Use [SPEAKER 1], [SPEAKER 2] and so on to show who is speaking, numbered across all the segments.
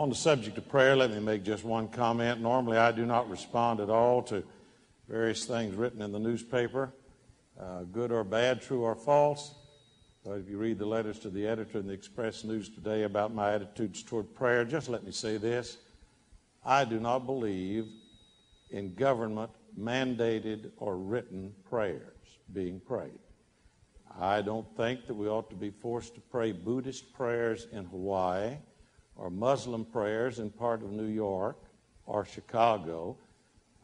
[SPEAKER 1] On the subject of prayer, let me make just one comment. Normally, I do not respond at all to various things written in the newspaper, uh, good or bad, true or false. But if you read the letters to the editor in the Express News today about my attitudes toward prayer, just let me say this. I do not believe in government mandated or written prayers being prayed. I don't think that we ought to be forced to pray Buddhist prayers in Hawaii or Muslim prayers in part of New York or Chicago.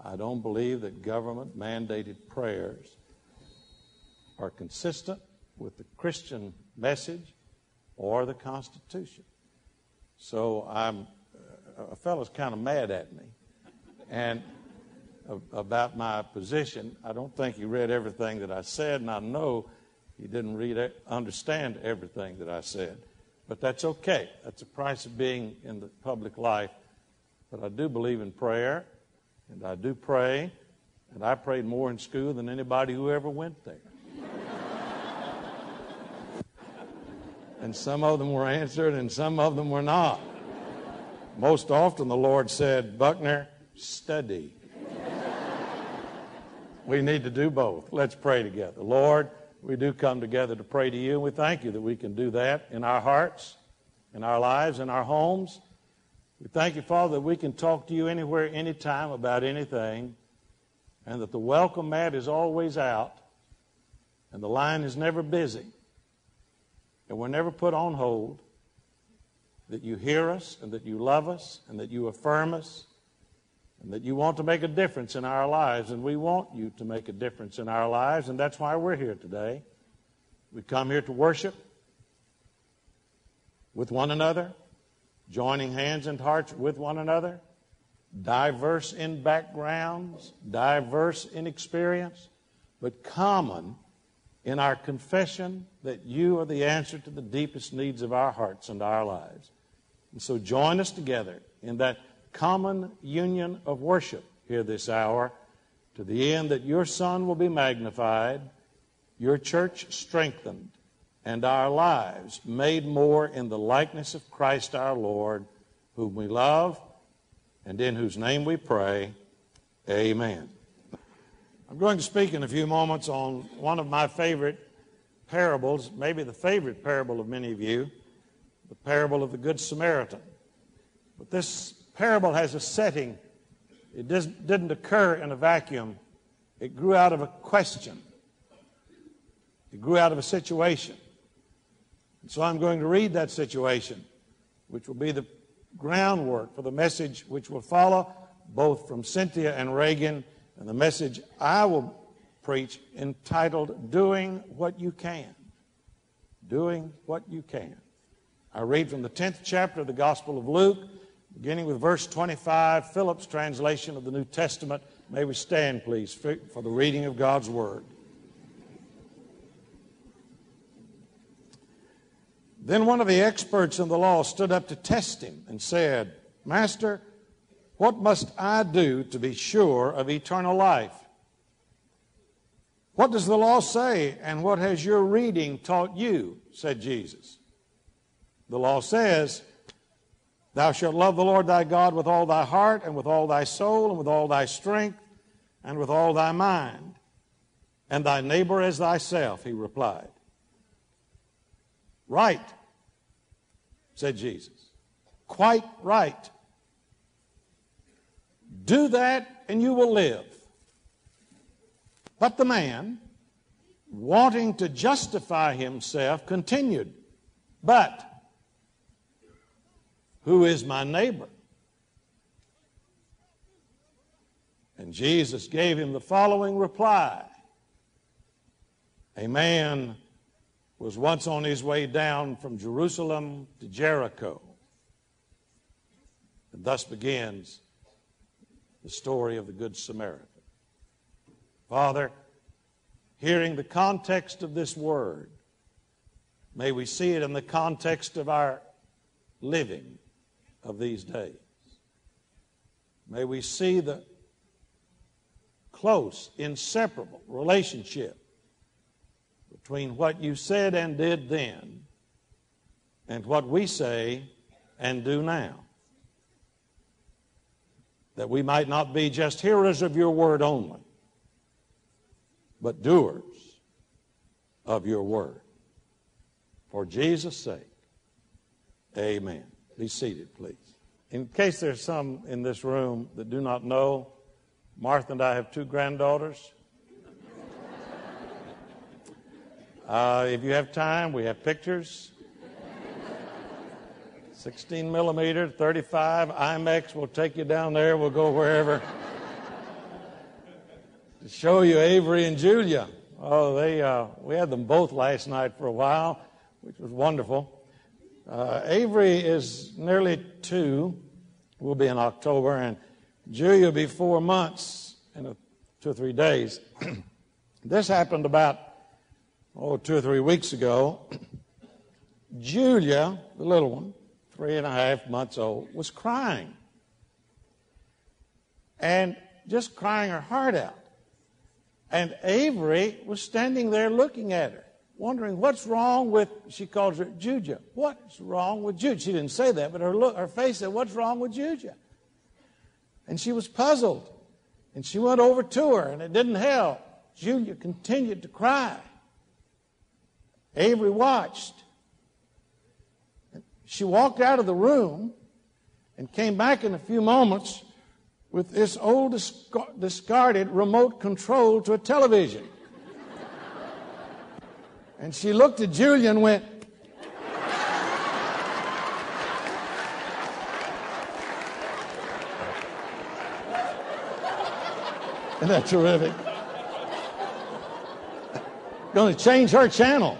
[SPEAKER 1] I don't believe that government mandated prayers are consistent with the Christian message or the Constitution. So I'm, a fellow's kind of mad at me. And about my position, I don't think he read everything that I said, and I know he didn't read understand everything that I said. But that's okay. That's the price of being in the public life. But I do believe in prayer, and I do pray, and I prayed more in school than anybody who ever went there. and some of them were answered, and some of them were not. Most often, the Lord said, Buckner, study. we need to do both. Let's pray together. Lord, we do come together to pray to you, and we thank you that we can do that in our hearts, in our lives, in our homes. We thank you, Father, that we can talk to you anywhere, anytime about anything, and that the welcome mat is always out, and the line is never busy, and we're never put on hold, that you hear us, and that you love us, and that you affirm us, and that you want to make a difference in our lives, and we want you to make a difference in our lives, and that's why we're here today. We come here to worship with one another, joining hands and hearts with one another, diverse in backgrounds, diverse in experience, but common in our confession that you are the answer to the deepest needs of our hearts and our lives. And so join us together in that common union of worship here this hour to the end that your Son will be magnified, your church strengthened, and our lives made more in the likeness of Christ our Lord, whom we love and in whose name we pray. Amen. I'm going to speak in a few moments on one of my favorite parables, maybe the favorite parable of many of you, the parable of the Good Samaritan. But this parable has a setting. It didn't occur in a vacuum. It grew out of a question. It grew out of a situation. And so I'm going to read that situation, which will be the groundwork for the message which will follow, both from Cynthia and Reagan, and the message I will preach entitled Doing What You Can. Doing What You Can. I read from the 10th chapter of the Gospel of Luke, Beginning with verse 25, Phillips' translation of the New Testament. May we stand, please, for the reading of God's Word. Then one of the experts in the law stood up to test him and said, Master, what must I do to be sure of eternal life? What does the law say, and what has your reading taught you? said Jesus. The law says, Thou shalt love the Lord thy God with all thy heart, and with all thy soul, and with all thy strength, and with all thy mind, and thy neighbor as thyself, he replied. Right, said Jesus. Quite right. Do that, and you will live. But the man, wanting to justify himself, continued, But who is my neighbor? And Jesus gave him the following reply A man was once on his way down from Jerusalem to Jericho. And thus begins the story of the Good Samaritan. Father, hearing the context of this word, may we see it in the context of our living of these days. May we see the close, inseparable relationship between what you said and did then and what we say and do now. that we might not be just hearers of your word only, but doers of your word. For Jesus' sake, amen. Be seated, please. In case there's some in this room that do not know, Martha and I have two granddaughters. Uh, if you have time, we have pictures. 16 millimeter, 35, IMAX We'll take you down there. We'll go wherever. to show you Avery and Julia. Oh, they, uh, we had them both last night for a while, which was wonderful. Uh, Avery is nearly two, will be in October, and Julia will be four months in a, two or three days. this happened about oh, two or three weeks ago, Julia, the little one, three and a half months old, was crying. And just crying her heart out. And Avery was standing there looking at her, wondering what's wrong with, she calls her Julia. What's wrong with Julia? She didn't say that, but her, look, her face said, What's wrong with Julia? And she was puzzled. And she went over to her, and it didn't help. Julia continued to cry. Avery watched. She walked out of the room and came back in a few moments with this old discarded remote control to a television. And she looked at Julia and went, Isn't that terrific? Going to change her channel.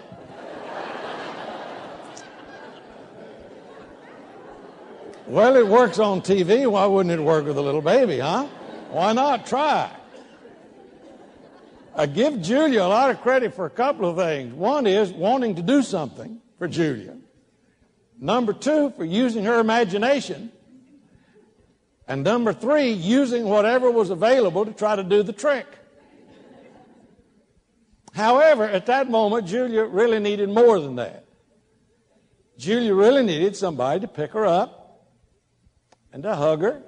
[SPEAKER 1] Well, it works on TV. Why wouldn't it work with a little baby, huh? Why not try? I give Julia a lot of credit for a couple of things. One is wanting to do something for Julia. Number two, for using her imagination. And number three, using whatever was available to try to do the trick. However, at that moment, Julia really needed more than that. Julia really needed somebody to pick her up and to hug her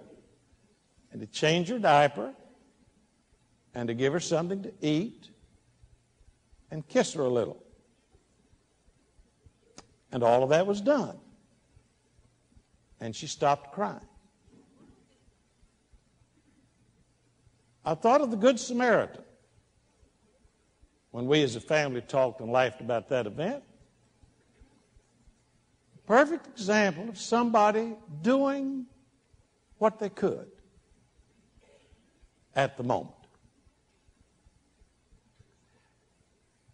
[SPEAKER 1] and to change her diaper and to give her something to eat and kiss her a little. And all of that was done. And she stopped crying. I thought of the Good Samaritan when we as a family talked and laughed about that event. Perfect example of somebody doing what they could at the moment.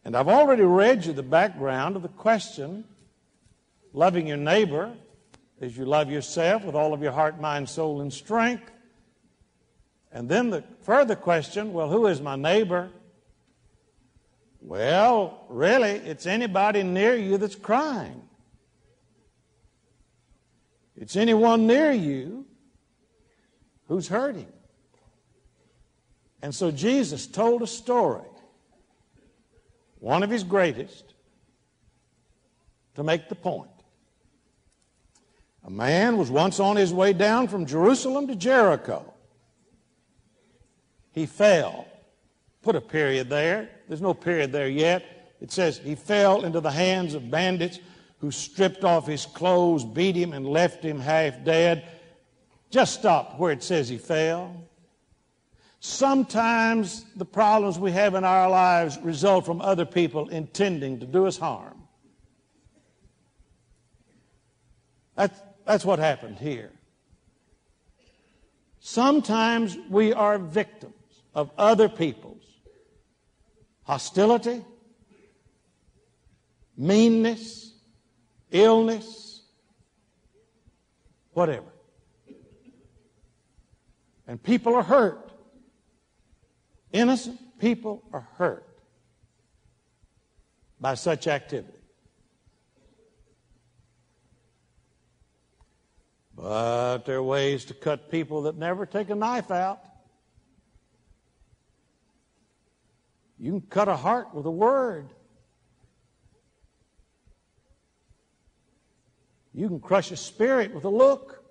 [SPEAKER 1] And I've already read you the background of the question loving your neighbor as you love yourself with all of your heart, mind, soul, and strength. And then the further question well, who is my neighbor? Well, really, it's anybody near you that's crying. It's anyone near you who's hurting. And so Jesus told a story, one of his greatest, to make the point. A man was once on his way down from Jerusalem to Jericho. He fell. Put a period there. There's no period there yet. It says he fell into the hands of bandits who stripped off his clothes, beat him, and left him half dead. Just stop where it says he fell. Sometimes the problems we have in our lives result from other people intending to do us harm. That's, that's what happened here. Sometimes we are victims of other people's hostility, meanness, illness, whatever. And people are hurt. Innocent people are hurt by such activity. But there are ways to cut people that never take a knife out. You can cut a heart with a word. You can crush a spirit with a look.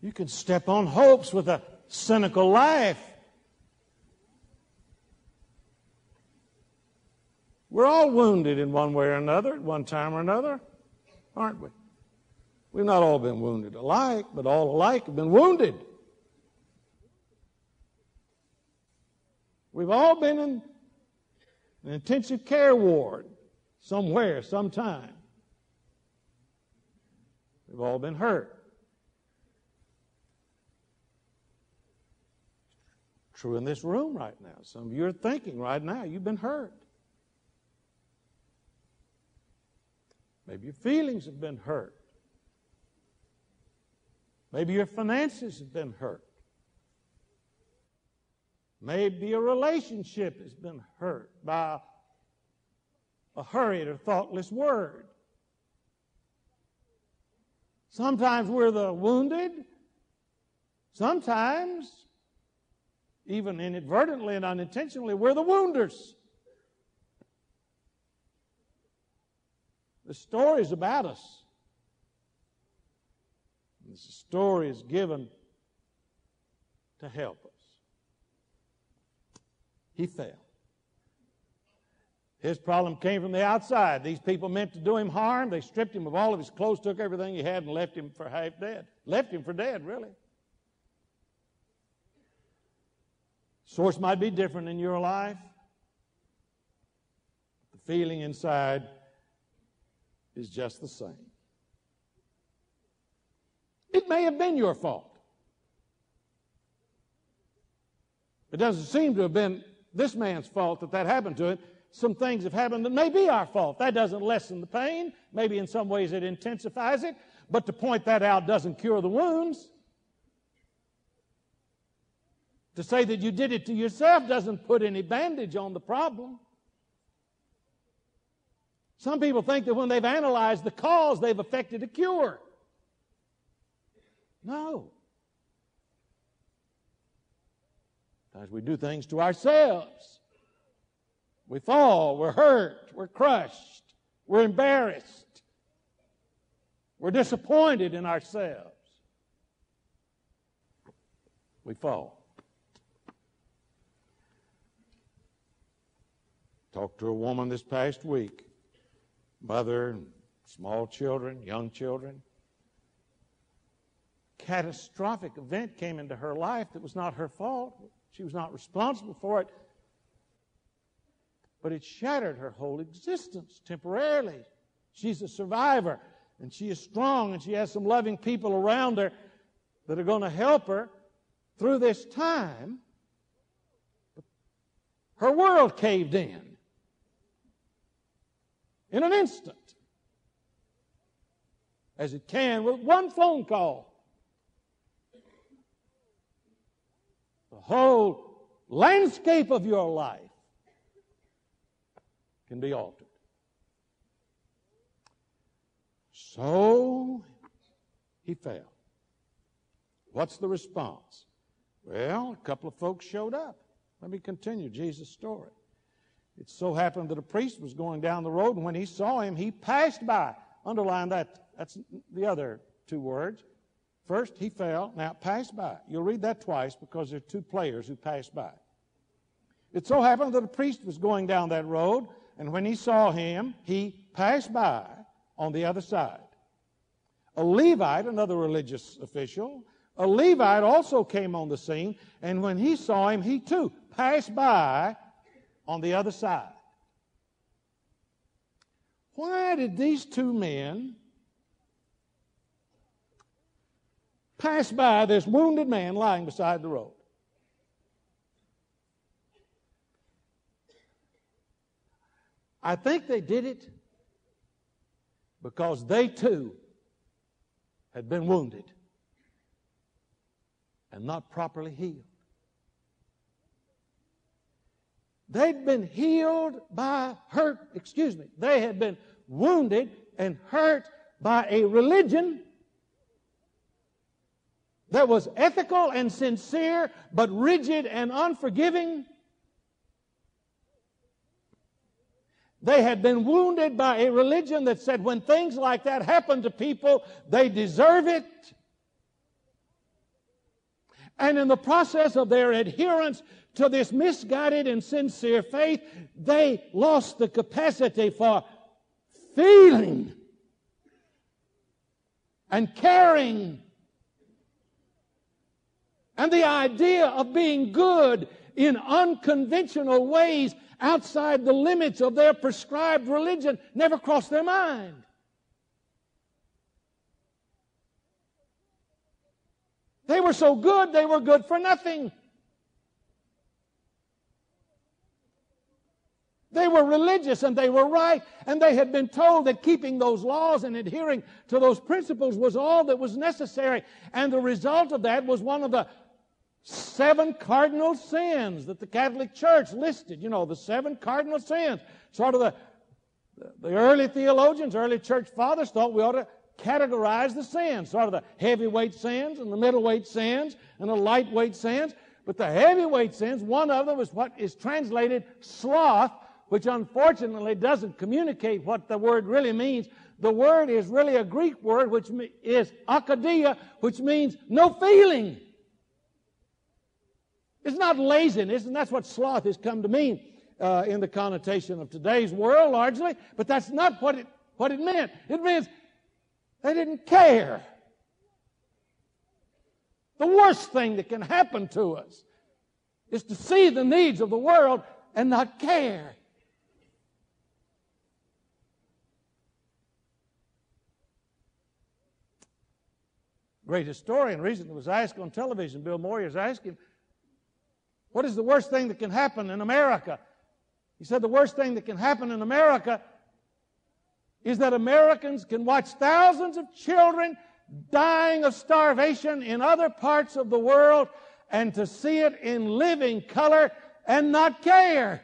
[SPEAKER 1] You can step on hopes with a cynical life. We're all wounded in one way or another at one time or another, aren't we? We've not all been wounded alike, but all alike have been wounded. We've all been in an intensive care ward somewhere, sometime. We've all been hurt. True in this room right now. Some of you are thinking right now, you've been hurt. Maybe your feelings have been hurt. Maybe your finances have been hurt. Maybe a relationship has been hurt by a hurried or thoughtless word. Sometimes we're the wounded. Sometimes, even inadvertently and unintentionally, we're the wounders. The story is about us. This story is given to help us. He fell. His problem came from the outside. These people meant to do him harm. They stripped him of all of his clothes, took everything he had, and left him for half dead. Left him for dead, really. Source might be different in your life. The feeling inside is just the same. It may have been your fault. It doesn't seem to have been this man's fault that that happened to him. Some things have happened that may be our fault. That doesn't lessen the pain. Maybe in some ways it intensifies it. But to point that out doesn't cure the wounds. To say that you did it to yourself doesn't put any bandage on the problem. Some people think that when they've analyzed the cause, they've effected a cure. No. Sometimes we do things to ourselves. We fall, we're hurt, we're crushed, we're embarrassed, we're disappointed in ourselves. We fall. Talked to a woman this past week, mother, small children, young children catastrophic event came into her life that was not her fault. She was not responsible for it. But it shattered her whole existence temporarily. She's a survivor, and she is strong, and she has some loving people around her that are going to help her through this time. Her world caved in in an instant, as it can with one phone call. The whole landscape of your life can be altered. So he fell. What's the response? Well, a couple of folks showed up. Let me continue Jesus' story. It so happened that a priest was going down the road, and when he saw him, he passed by. Underline that. That's the other two words. First, he fell. Now, passed by. You'll read that twice because there are two players who passed by. It so happened that a priest was going down that road, and when he saw him, he passed by on the other side. A Levite, another religious official, a Levite also came on the scene, and when he saw him, he too passed by on the other side. Why did these two men pass by this wounded man lying beside the road. I think they did it because they too had been wounded and not properly healed. They'd been healed by hurt, excuse me, they had been wounded and hurt by a religion that was ethical and sincere, but rigid and unforgiving. They had been wounded by a religion that said when things like that happen to people, they deserve it.
[SPEAKER 2] And in the process of their adherence to this misguided and sincere faith, they lost the capacity for feeling and caring and the idea of being good in unconventional ways outside the limits of their prescribed religion never crossed their mind. They were so good, they were good for nothing. They were religious and they were right, and they had been told that keeping those laws and adhering to those principles was all that was necessary. And the result of that was one of the seven cardinal sins that the Catholic Church listed. You know, the seven cardinal sins. Sort of the, the early theologians, early church fathers thought we ought to categorize the sins. Sort of the heavyweight sins and the middleweight sins and the lightweight sins. But the heavyweight sins, one of them is what is translated sloth, which unfortunately doesn't communicate what the word really means. The word is really a Greek word, which is akadia, which means no feeling. It's not laziness, and that's what sloth has come to mean uh, in the connotation of today's world largely, but that's not what it, what it meant. It means they didn't care. The worst thing that can happen to us is to see the needs of the world and not care. Great historian recently was asked on television, Bill Moyer was asking, what is the worst thing that can happen in America? He said the worst thing that can happen in America is that Americans can watch thousands of children dying of starvation in other parts of the world and to see it in living color and not care.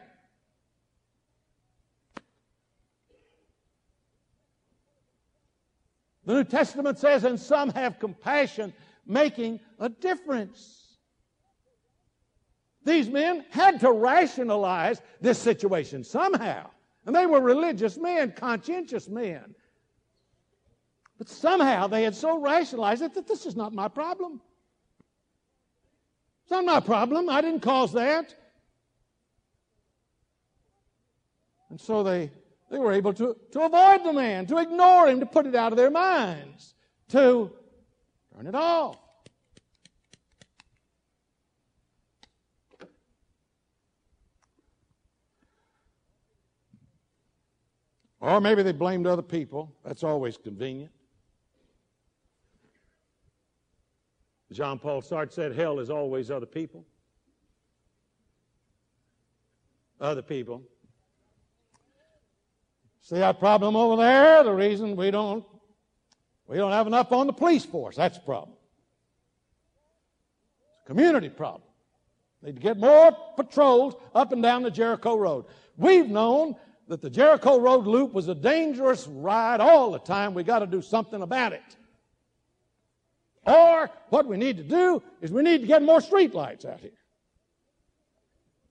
[SPEAKER 2] The New Testament says, and some have compassion, making a difference. These men had to rationalize this situation somehow. And they were religious men, conscientious men. But somehow they had so rationalized it that this is not my problem. It's not my problem. I didn't cause that. And so they, they were able to, to avoid the man, to ignore him, to put it out of their minds, to turn it off. Or maybe they blamed other people. That's always convenient. John Paul Sartre said, Hell is always other people. Other people. See that problem over there? The reason we don't we don't have enough on the police force. That's a problem. It's a community problem. Need to get more patrols up and down the Jericho Road. We've known that the Jericho Road Loop was a dangerous ride all the time. We got to do something about it. Or what we need to do is we need to get more streetlights out here.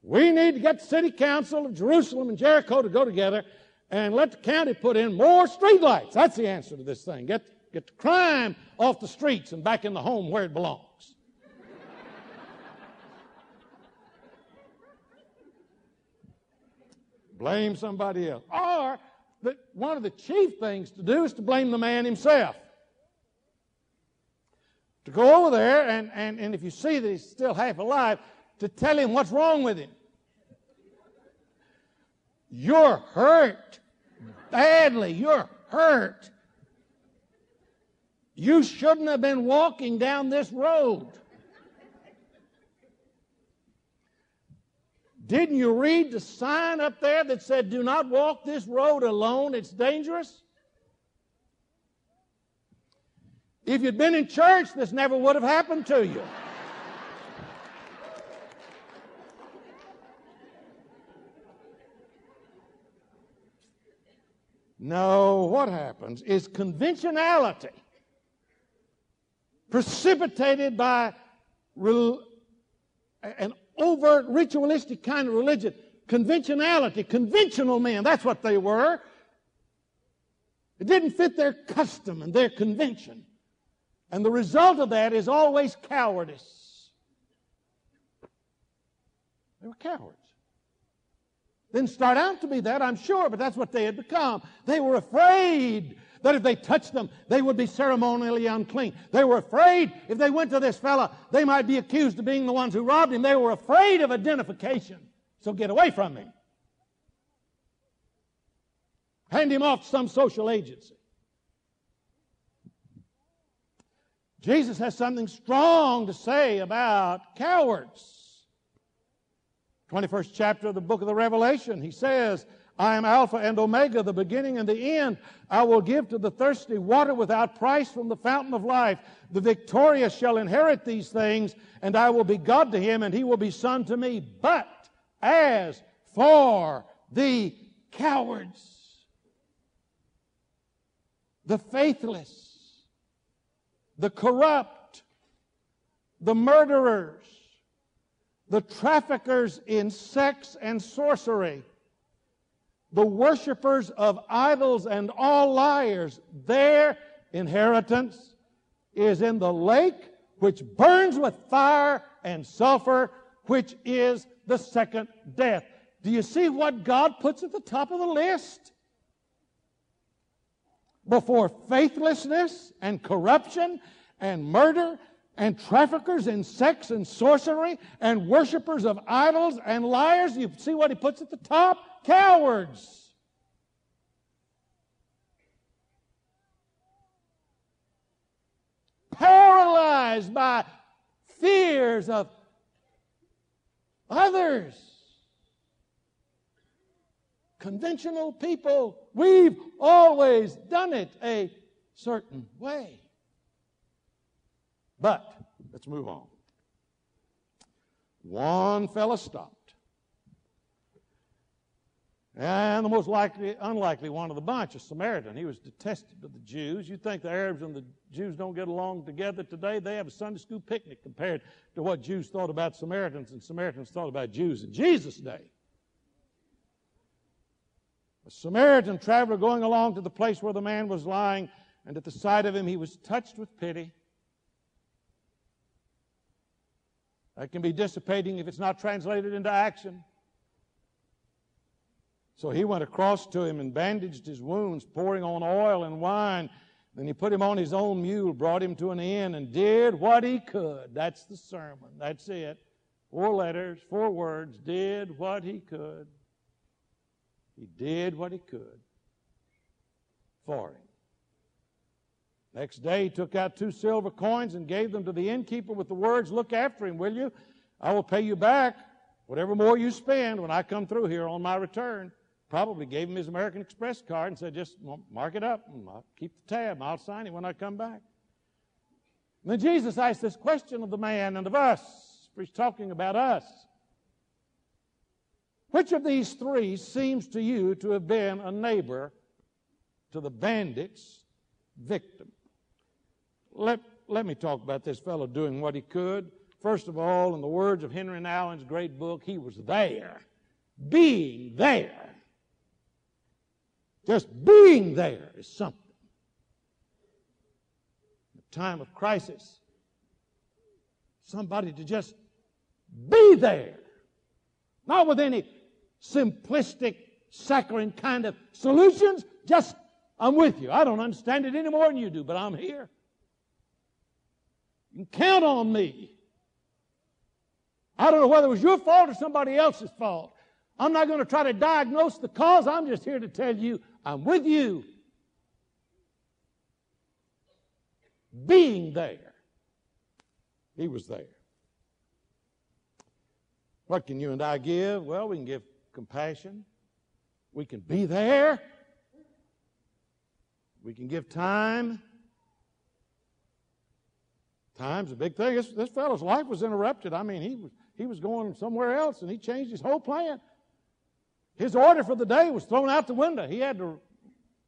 [SPEAKER 2] We need to get the city council of Jerusalem and Jericho to go together and let the county put in more streetlights. That's the answer to this thing. Get, get the crime off the streets and back in the home where it belongs. Blame somebody else. Or the, one of the chief things to do is to blame the man himself. To go over there and, and, and if you see that he's still half alive, to tell him what's wrong with him. You're hurt badly. You're hurt. You shouldn't have been walking down this road. Didn't you read the sign up there that said, Do not walk this road alone, it's dangerous? If you'd been in church, this never would have happened to you. No, what happens is conventionality precipitated by an overt ritualistic kind of religion. Conventionality, conventional men, that's what they were. It didn't fit their custom and their convention. And the result of that is always cowardice. They were cowards. Didn't start out to be that, I'm sure, but that's what they had become. They were afraid that if they touched them, they would be ceremonially unclean. They were afraid if they went to this fella, they might be accused of being the ones who robbed him. They were afraid of identification. So get away from him. Hand him off to some social agency. Jesus has something strong to say about cowards. 21st chapter of the book of the Revelation, he says, I am Alpha and Omega, the beginning and the end. I will give to the thirsty water without price from the fountain of life. The victorious shall inherit these things, and I will be God to him, and he will be son to me. But as for the cowards, the faithless, the corrupt, the murderers, the traffickers in sex and sorcery, the worshippers of idols and all liars, their inheritance is in the lake which burns with fire and sulfur, which is the second death. Do you see what God puts at the top of the list? Before faithlessness and corruption and murder and traffickers in sex and sorcery and worshippers of idols and liars. You see what he puts at the top? Cowards. Paralyzed by fears of others. Conventional people, we've always done it a certain way. But let's move on. One fella stopped. And the most likely, unlikely one of the bunch, a Samaritan. He was detested of the Jews. You think the Arabs and the Jews don't get along together today? They have a Sunday school picnic compared to what Jews thought about Samaritans and Samaritans thought about Jews in Jesus' day. A Samaritan traveler going along to the place where the man was lying, and at the sight of him he was touched with pity That can be dissipating if it's not translated into action. So he went across to him and bandaged his wounds, pouring on oil and wine. Then he put him on his own mule, brought him to an inn, and did what he could. That's the sermon. That's it. Four letters, four words. Did what he could. He did what he could for him. Next day, he took out two silver coins and gave them to the innkeeper with the words, Look after him, will you? I will pay you back whatever more you spend when I come through here on my return. Probably gave him his American Express card and said, Just mark it up and I'll keep the tab. I'll sign it when I come back. And then Jesus asked this question of the man and of us, for he's talking about us. Which of these three seems to you to have been a neighbor to the bandit's victim? Let, let me talk about this fellow doing what he could. First of all, in the words of Henri Nouwen's great book, he was there. Being there. Just being there is something. In a time of crisis, somebody to just be there. Not with any simplistic, saccharine kind of solutions. Just, I'm with you. I don't understand it any more than you do, but I'm here. You can count on me. I don't know whether it was your fault or somebody else's fault. I'm not going to try to diagnose the cause. I'm just here to tell you I'm with you. Being there. He was there. What can you and I give? Well, we can give compassion. We can be there. We can give time. Time's a big thing. This, this fellow's life was interrupted. I mean, he was, he was going somewhere else and he changed his whole plan. His order for the day was thrown out the window. He had to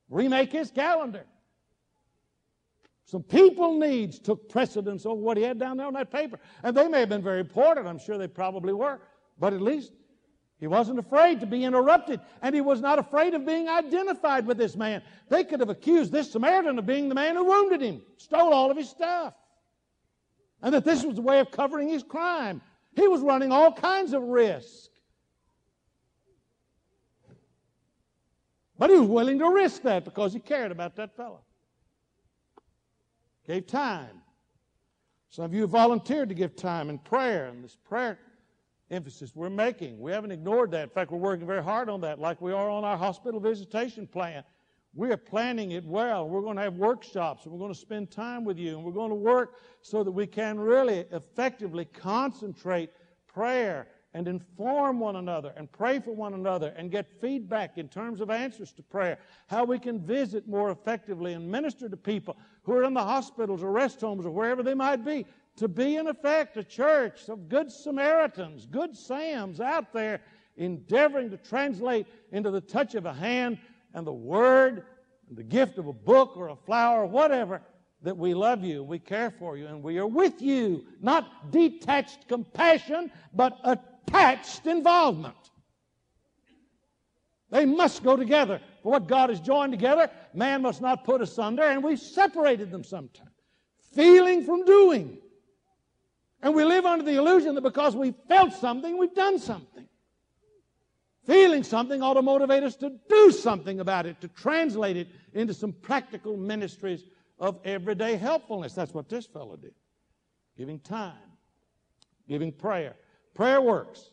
[SPEAKER 2] remake his calendar. Some people needs took precedence over what he had down there on that paper. And they may have been very important. I'm sure they probably were. But at least he wasn't afraid to be interrupted. And he was not afraid of being identified with this man. They could have accused this Samaritan of being the man who wounded him, stole all of his stuff and that this was a way of covering his crime. He was running all kinds of risk. But he was willing to risk that because he cared about that fellow. Gave time. Some of you volunteered to give time in prayer, and this prayer emphasis we're making. We haven't ignored that. In fact, we're working very hard on that, like we are on our hospital visitation plan. We are planning it well. We're going to have workshops, and we're going to spend time with you, and we're going to work so that we can really effectively concentrate prayer and inform one another and pray for one another and get feedback in terms of answers to prayer, how we can visit more effectively and minister to people who are in the hospitals or rest homes or wherever they might be. To be, in effect, a church of good Samaritans, good Sams out there endeavoring to translate into the touch of a hand and the word and the gift of a book or a flower or whatever that we love you, we care for you, and we are with you. Not detached compassion, but attached involvement. They must go together. For what God has joined together, man must not put asunder, and we've separated them sometimes. Feeling from doing. And we live under the illusion that because we felt something, we've done something. Feeling something ought to motivate us to do something about it, to translate it into some practical ministries of everyday helpfulness. That's what this fellow did. Giving time, giving prayer, Prayer works.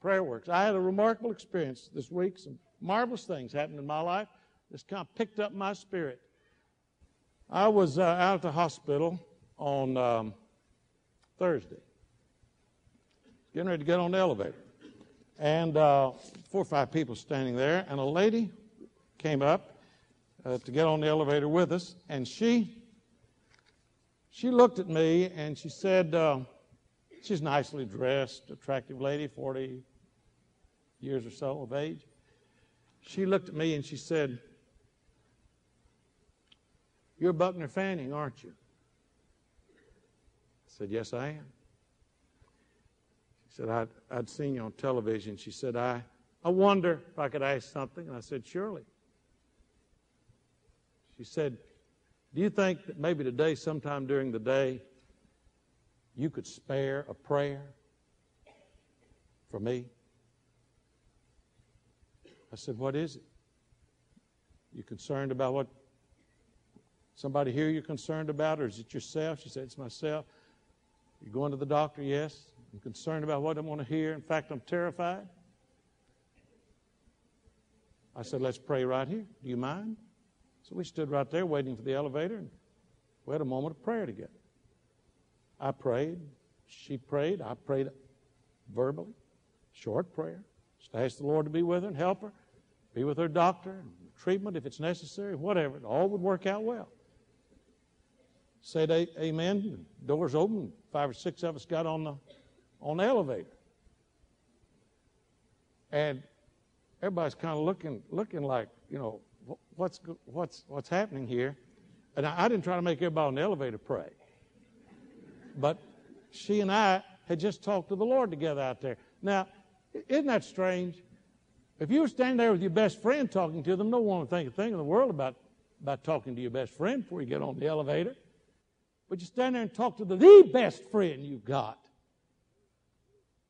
[SPEAKER 2] Prayer works. I had a remarkable experience this week. Some marvelous things happened in my life. This kind of picked up my spirit. I was uh, out at the hospital on um, Thursday, getting ready to get on the elevator. And uh, four or five people standing there, and a lady came up uh, to get on the elevator with us, and she she looked at me and she said, uh, She's nicely dressed, attractive lady, 40 years or so of age. She looked at me and she said, You're Buckner Fanning, aren't you? I said, Yes, I am. Said, I'd, I'd seen you on television. She said, I, I wonder if I could ask something. And I said, Surely. She said, Do you think that maybe today, sometime during the day, you could spare a prayer for me? I said, What is it? You concerned about what somebody here you're concerned about, or is it yourself? She said, It's myself. You going to the doctor? Yes. I'm concerned about what I want to hear. In fact, I'm terrified. I said, Let's pray right here. Do you mind? So we stood right there waiting for the elevator, and we had a moment of prayer together. I prayed. She prayed. I prayed verbally, short prayer. Just ask the Lord to be with her and help her, be with her doctor, and treatment if it's necessary, whatever. It all would work out well. Said amen. Doors open. Five or six of us got on the on the elevator, and everybody's kind of looking looking like you know what's what's what's happening here. And I, I didn't try to make everybody on the elevator pray. But she and I had just talked to the Lord together out there. Now, isn't that strange? If you were standing there with your best friend talking to them, no one would think a thing in the world about, about talking to your best friend before you get on the elevator. But you stand there and talk to the, the best friend you've got.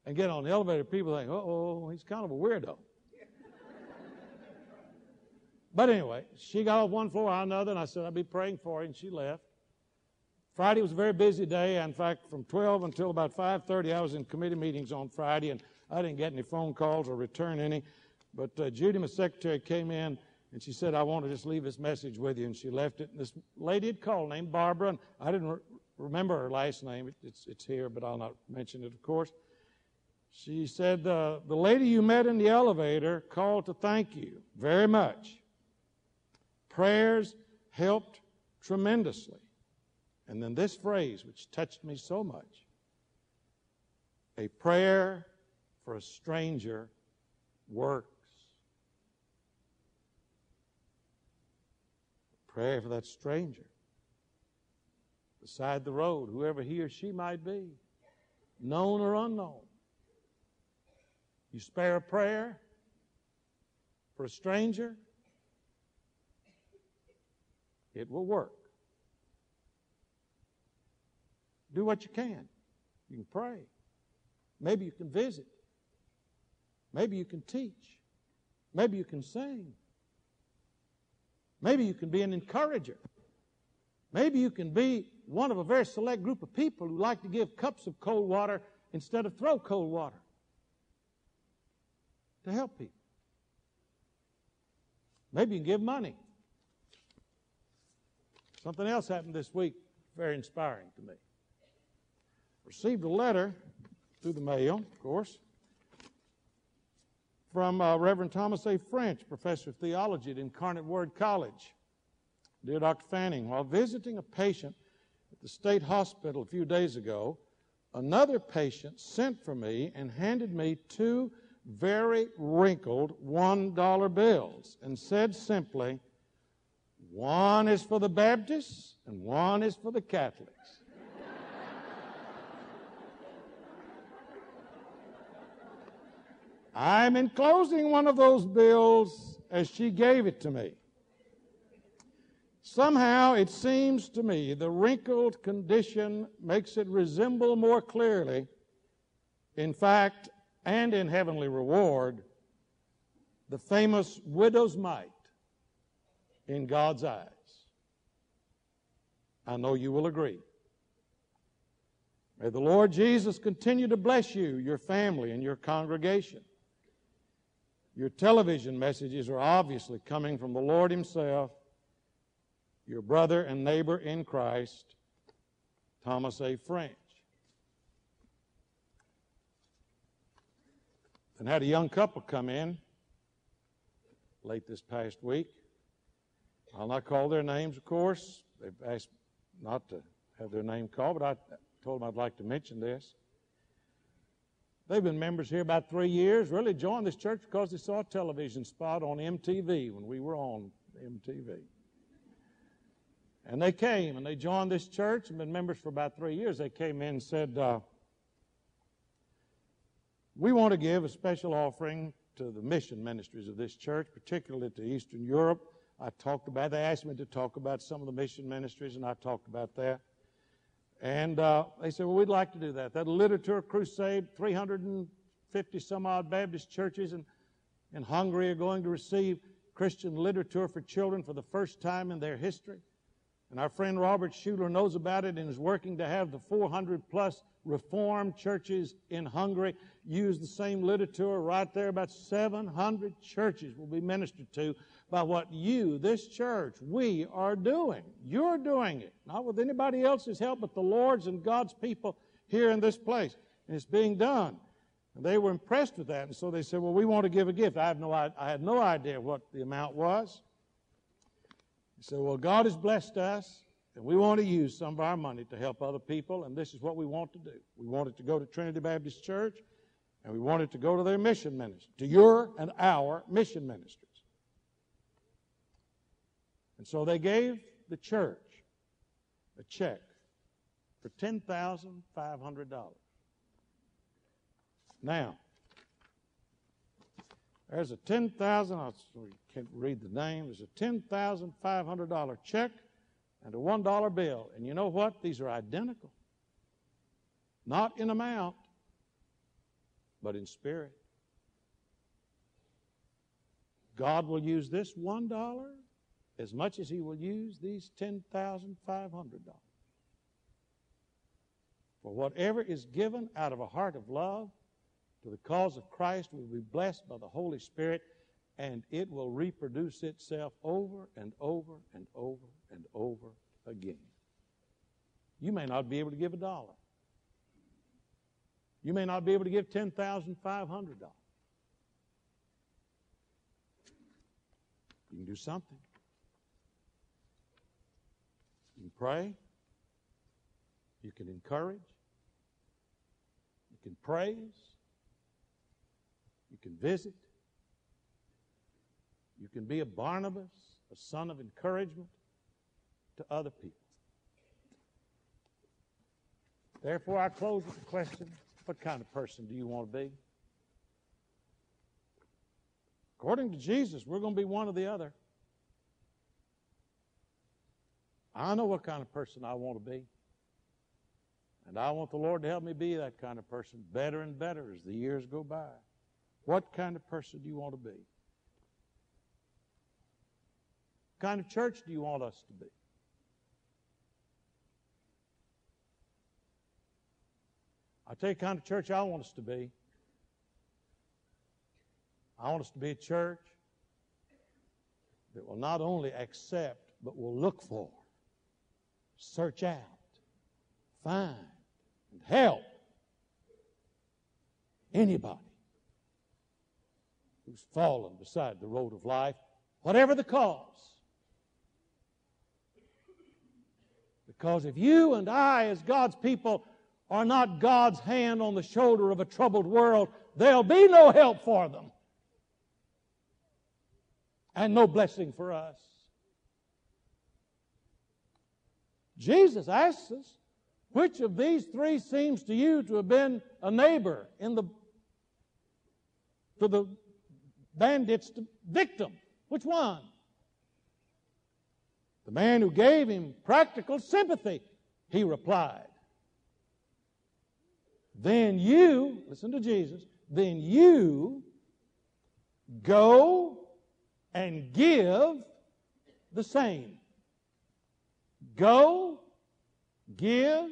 [SPEAKER 2] And get on the elevator, people think, oh, he's kind of a weirdo. but anyway, she got off one floor, on another, and I said, I'll be praying for her, and she left. Friday was a very busy day. In fact, from 12 until about 5:30, I was in committee meetings on Friday, and I didn't get any phone calls or return any. But uh, Judy, my secretary, came in and she said, "I want to just leave this message with you." And she left it. And this lady had called, named Barbara, and I didn't re- remember her last name. it's, it's here, but I'll not mention it, of course. She said, uh, "The lady you met in the elevator called to thank you very much. Prayers helped tremendously." And then this phrase, which touched me so much a prayer for a stranger works. Prayer for that stranger beside the road, whoever he or she might be, known or unknown. You spare a prayer for a stranger, it will work. Do what you can. You can pray. Maybe you can visit. Maybe you can teach. Maybe you can sing. Maybe you can be an encourager. Maybe you can be one of a very select group of people who like to give cups of cold water instead of throw cold water to help people. Maybe you can give money. Something else happened this week, very inspiring to me. Received a letter through the mail, of course, from uh, Reverend Thomas A. French, professor of theology at Incarnate Word College. Dear Dr. Fanning, while visiting a patient at the state hospital a few days ago, another patient sent for me and handed me two very wrinkled $1 bills and said simply, one is for the Baptists and one is for the Catholics. I'm enclosing one of those bills as she gave it to me. Somehow it seems to me the wrinkled condition makes it resemble more clearly, in fact, and in heavenly reward, the famous widow's mite in God's eyes. I know you will agree. May the Lord Jesus continue to bless you, your family, and your congregation. Your television messages are obviously coming from the Lord Himself, your brother and neighbor in Christ, Thomas A. French. And had a young couple come in late this past week. I'll not call their names, of course. They've asked not to have their name called, but I told them I'd like to mention this. They've been members here about three years, really joined this church because they saw a television spot on MTV when we were on MTV. And they came and they joined this church and been members for about three years. They came in and said, uh, We want to give a special offering to the mission ministries of this church, particularly to Eastern Europe I talked about, they asked me to talk about some of the mission ministries, and I talked about that. And uh, they said, well, we'd like to do that. That literature crusade, 350 some odd Baptist churches in, in Hungary are going to receive Christian literature for children for the first time in their history. And our friend Robert Schuller knows about it and is working to have the 400 plus Reformed churches in Hungary use the same literature right there. About 700 churches will be ministered to by what you, this church, we are doing. You're doing it, not with anybody else's help, but the Lord's and God's people here in this place. And it's being done. And they were impressed with that, and so they said, Well, we want to give a gift. I, have no, I had no idea what the amount was. He said, Well, God has blessed us, and we want to use some of our money to help other people, and this is what we want to do. We want it to go to Trinity Baptist Church, and we want it to go to their mission ministry, to your and our mission ministries. And so they gave the church a check for $10,500. Now, there's a 10,000, I can't read the name, there's a $10,500 check and a $1 bill. And you know what? These are identical. Not in amount, but in spirit. God will use this $1 as much as he will use these $10,500. For whatever is given out of a heart of love to the cause of Christ will be blessed by the Holy Spirit, and it will reproduce itself over and over and over and over again. You may not be able to give a dollar. You may not be able to give $10,500. You can do something. You can pray. You can encourage. You can praise. You can visit. You can be a Barnabas, a son of encouragement to other people. Therefore, I close with the question what kind of person do you want to be? According to Jesus, we're going to be one or the other. I know what kind of person I want to be.
[SPEAKER 1] And I want the Lord to help me be that kind of person better and better as the years go by. What kind of person do you want to be? What kind of church do you want us to be? I'll tell you the kind of church I want us to be. I want us to be a church that will not only accept, but will look for, search out, find, and help anybody who's fallen beside the road of life, whatever the cause. Because if you and I, as God's people, are not God's hand on the shoulder of a troubled world, there'll be no help for them and no blessing for us. Jesus asks us, which of these three seems to you to have been a neighbor in the to the bandit's victim? Which one? The man who gave him practical sympathy, he replied. Then you, listen to Jesus, then you go and give the same. Go, give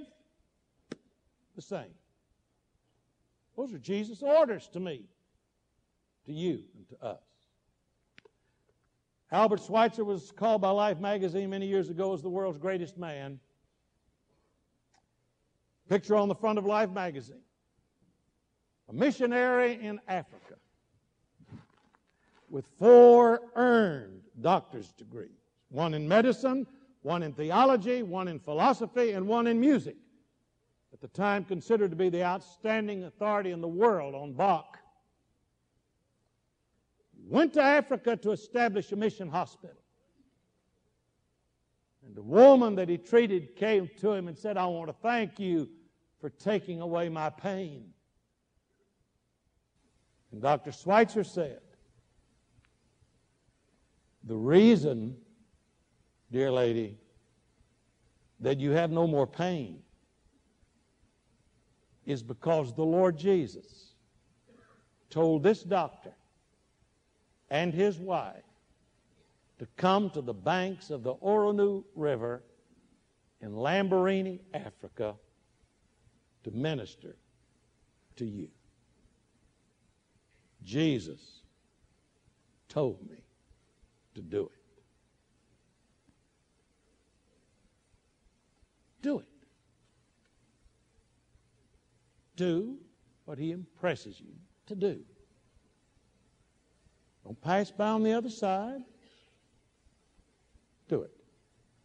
[SPEAKER 1] the same. Those are Jesus' orders to me, to you, and to us. Albert Schweitzer was called by Life magazine many years ago as the world's greatest man. Picture on the front of Life magazine. A missionary in Africa with four earned doctor's degrees one in medicine, one in theology, one in philosophy, and one in music. At the time, considered to be the outstanding authority in the world on Bach. Went to Africa to establish a mission hospital. And the woman that he treated came to him and said, I want to thank you for taking away my pain. And Dr. Schweitzer said, the reason, dear lady, that you have no more pain is because the Lord Jesus told this doctor and his wife to come to the banks of the Oronu River in Lambaréné, Africa, to minister to you. Jesus told me to do it. Do it. Do what He impresses you to do. Don't pass by on the other side. Do it.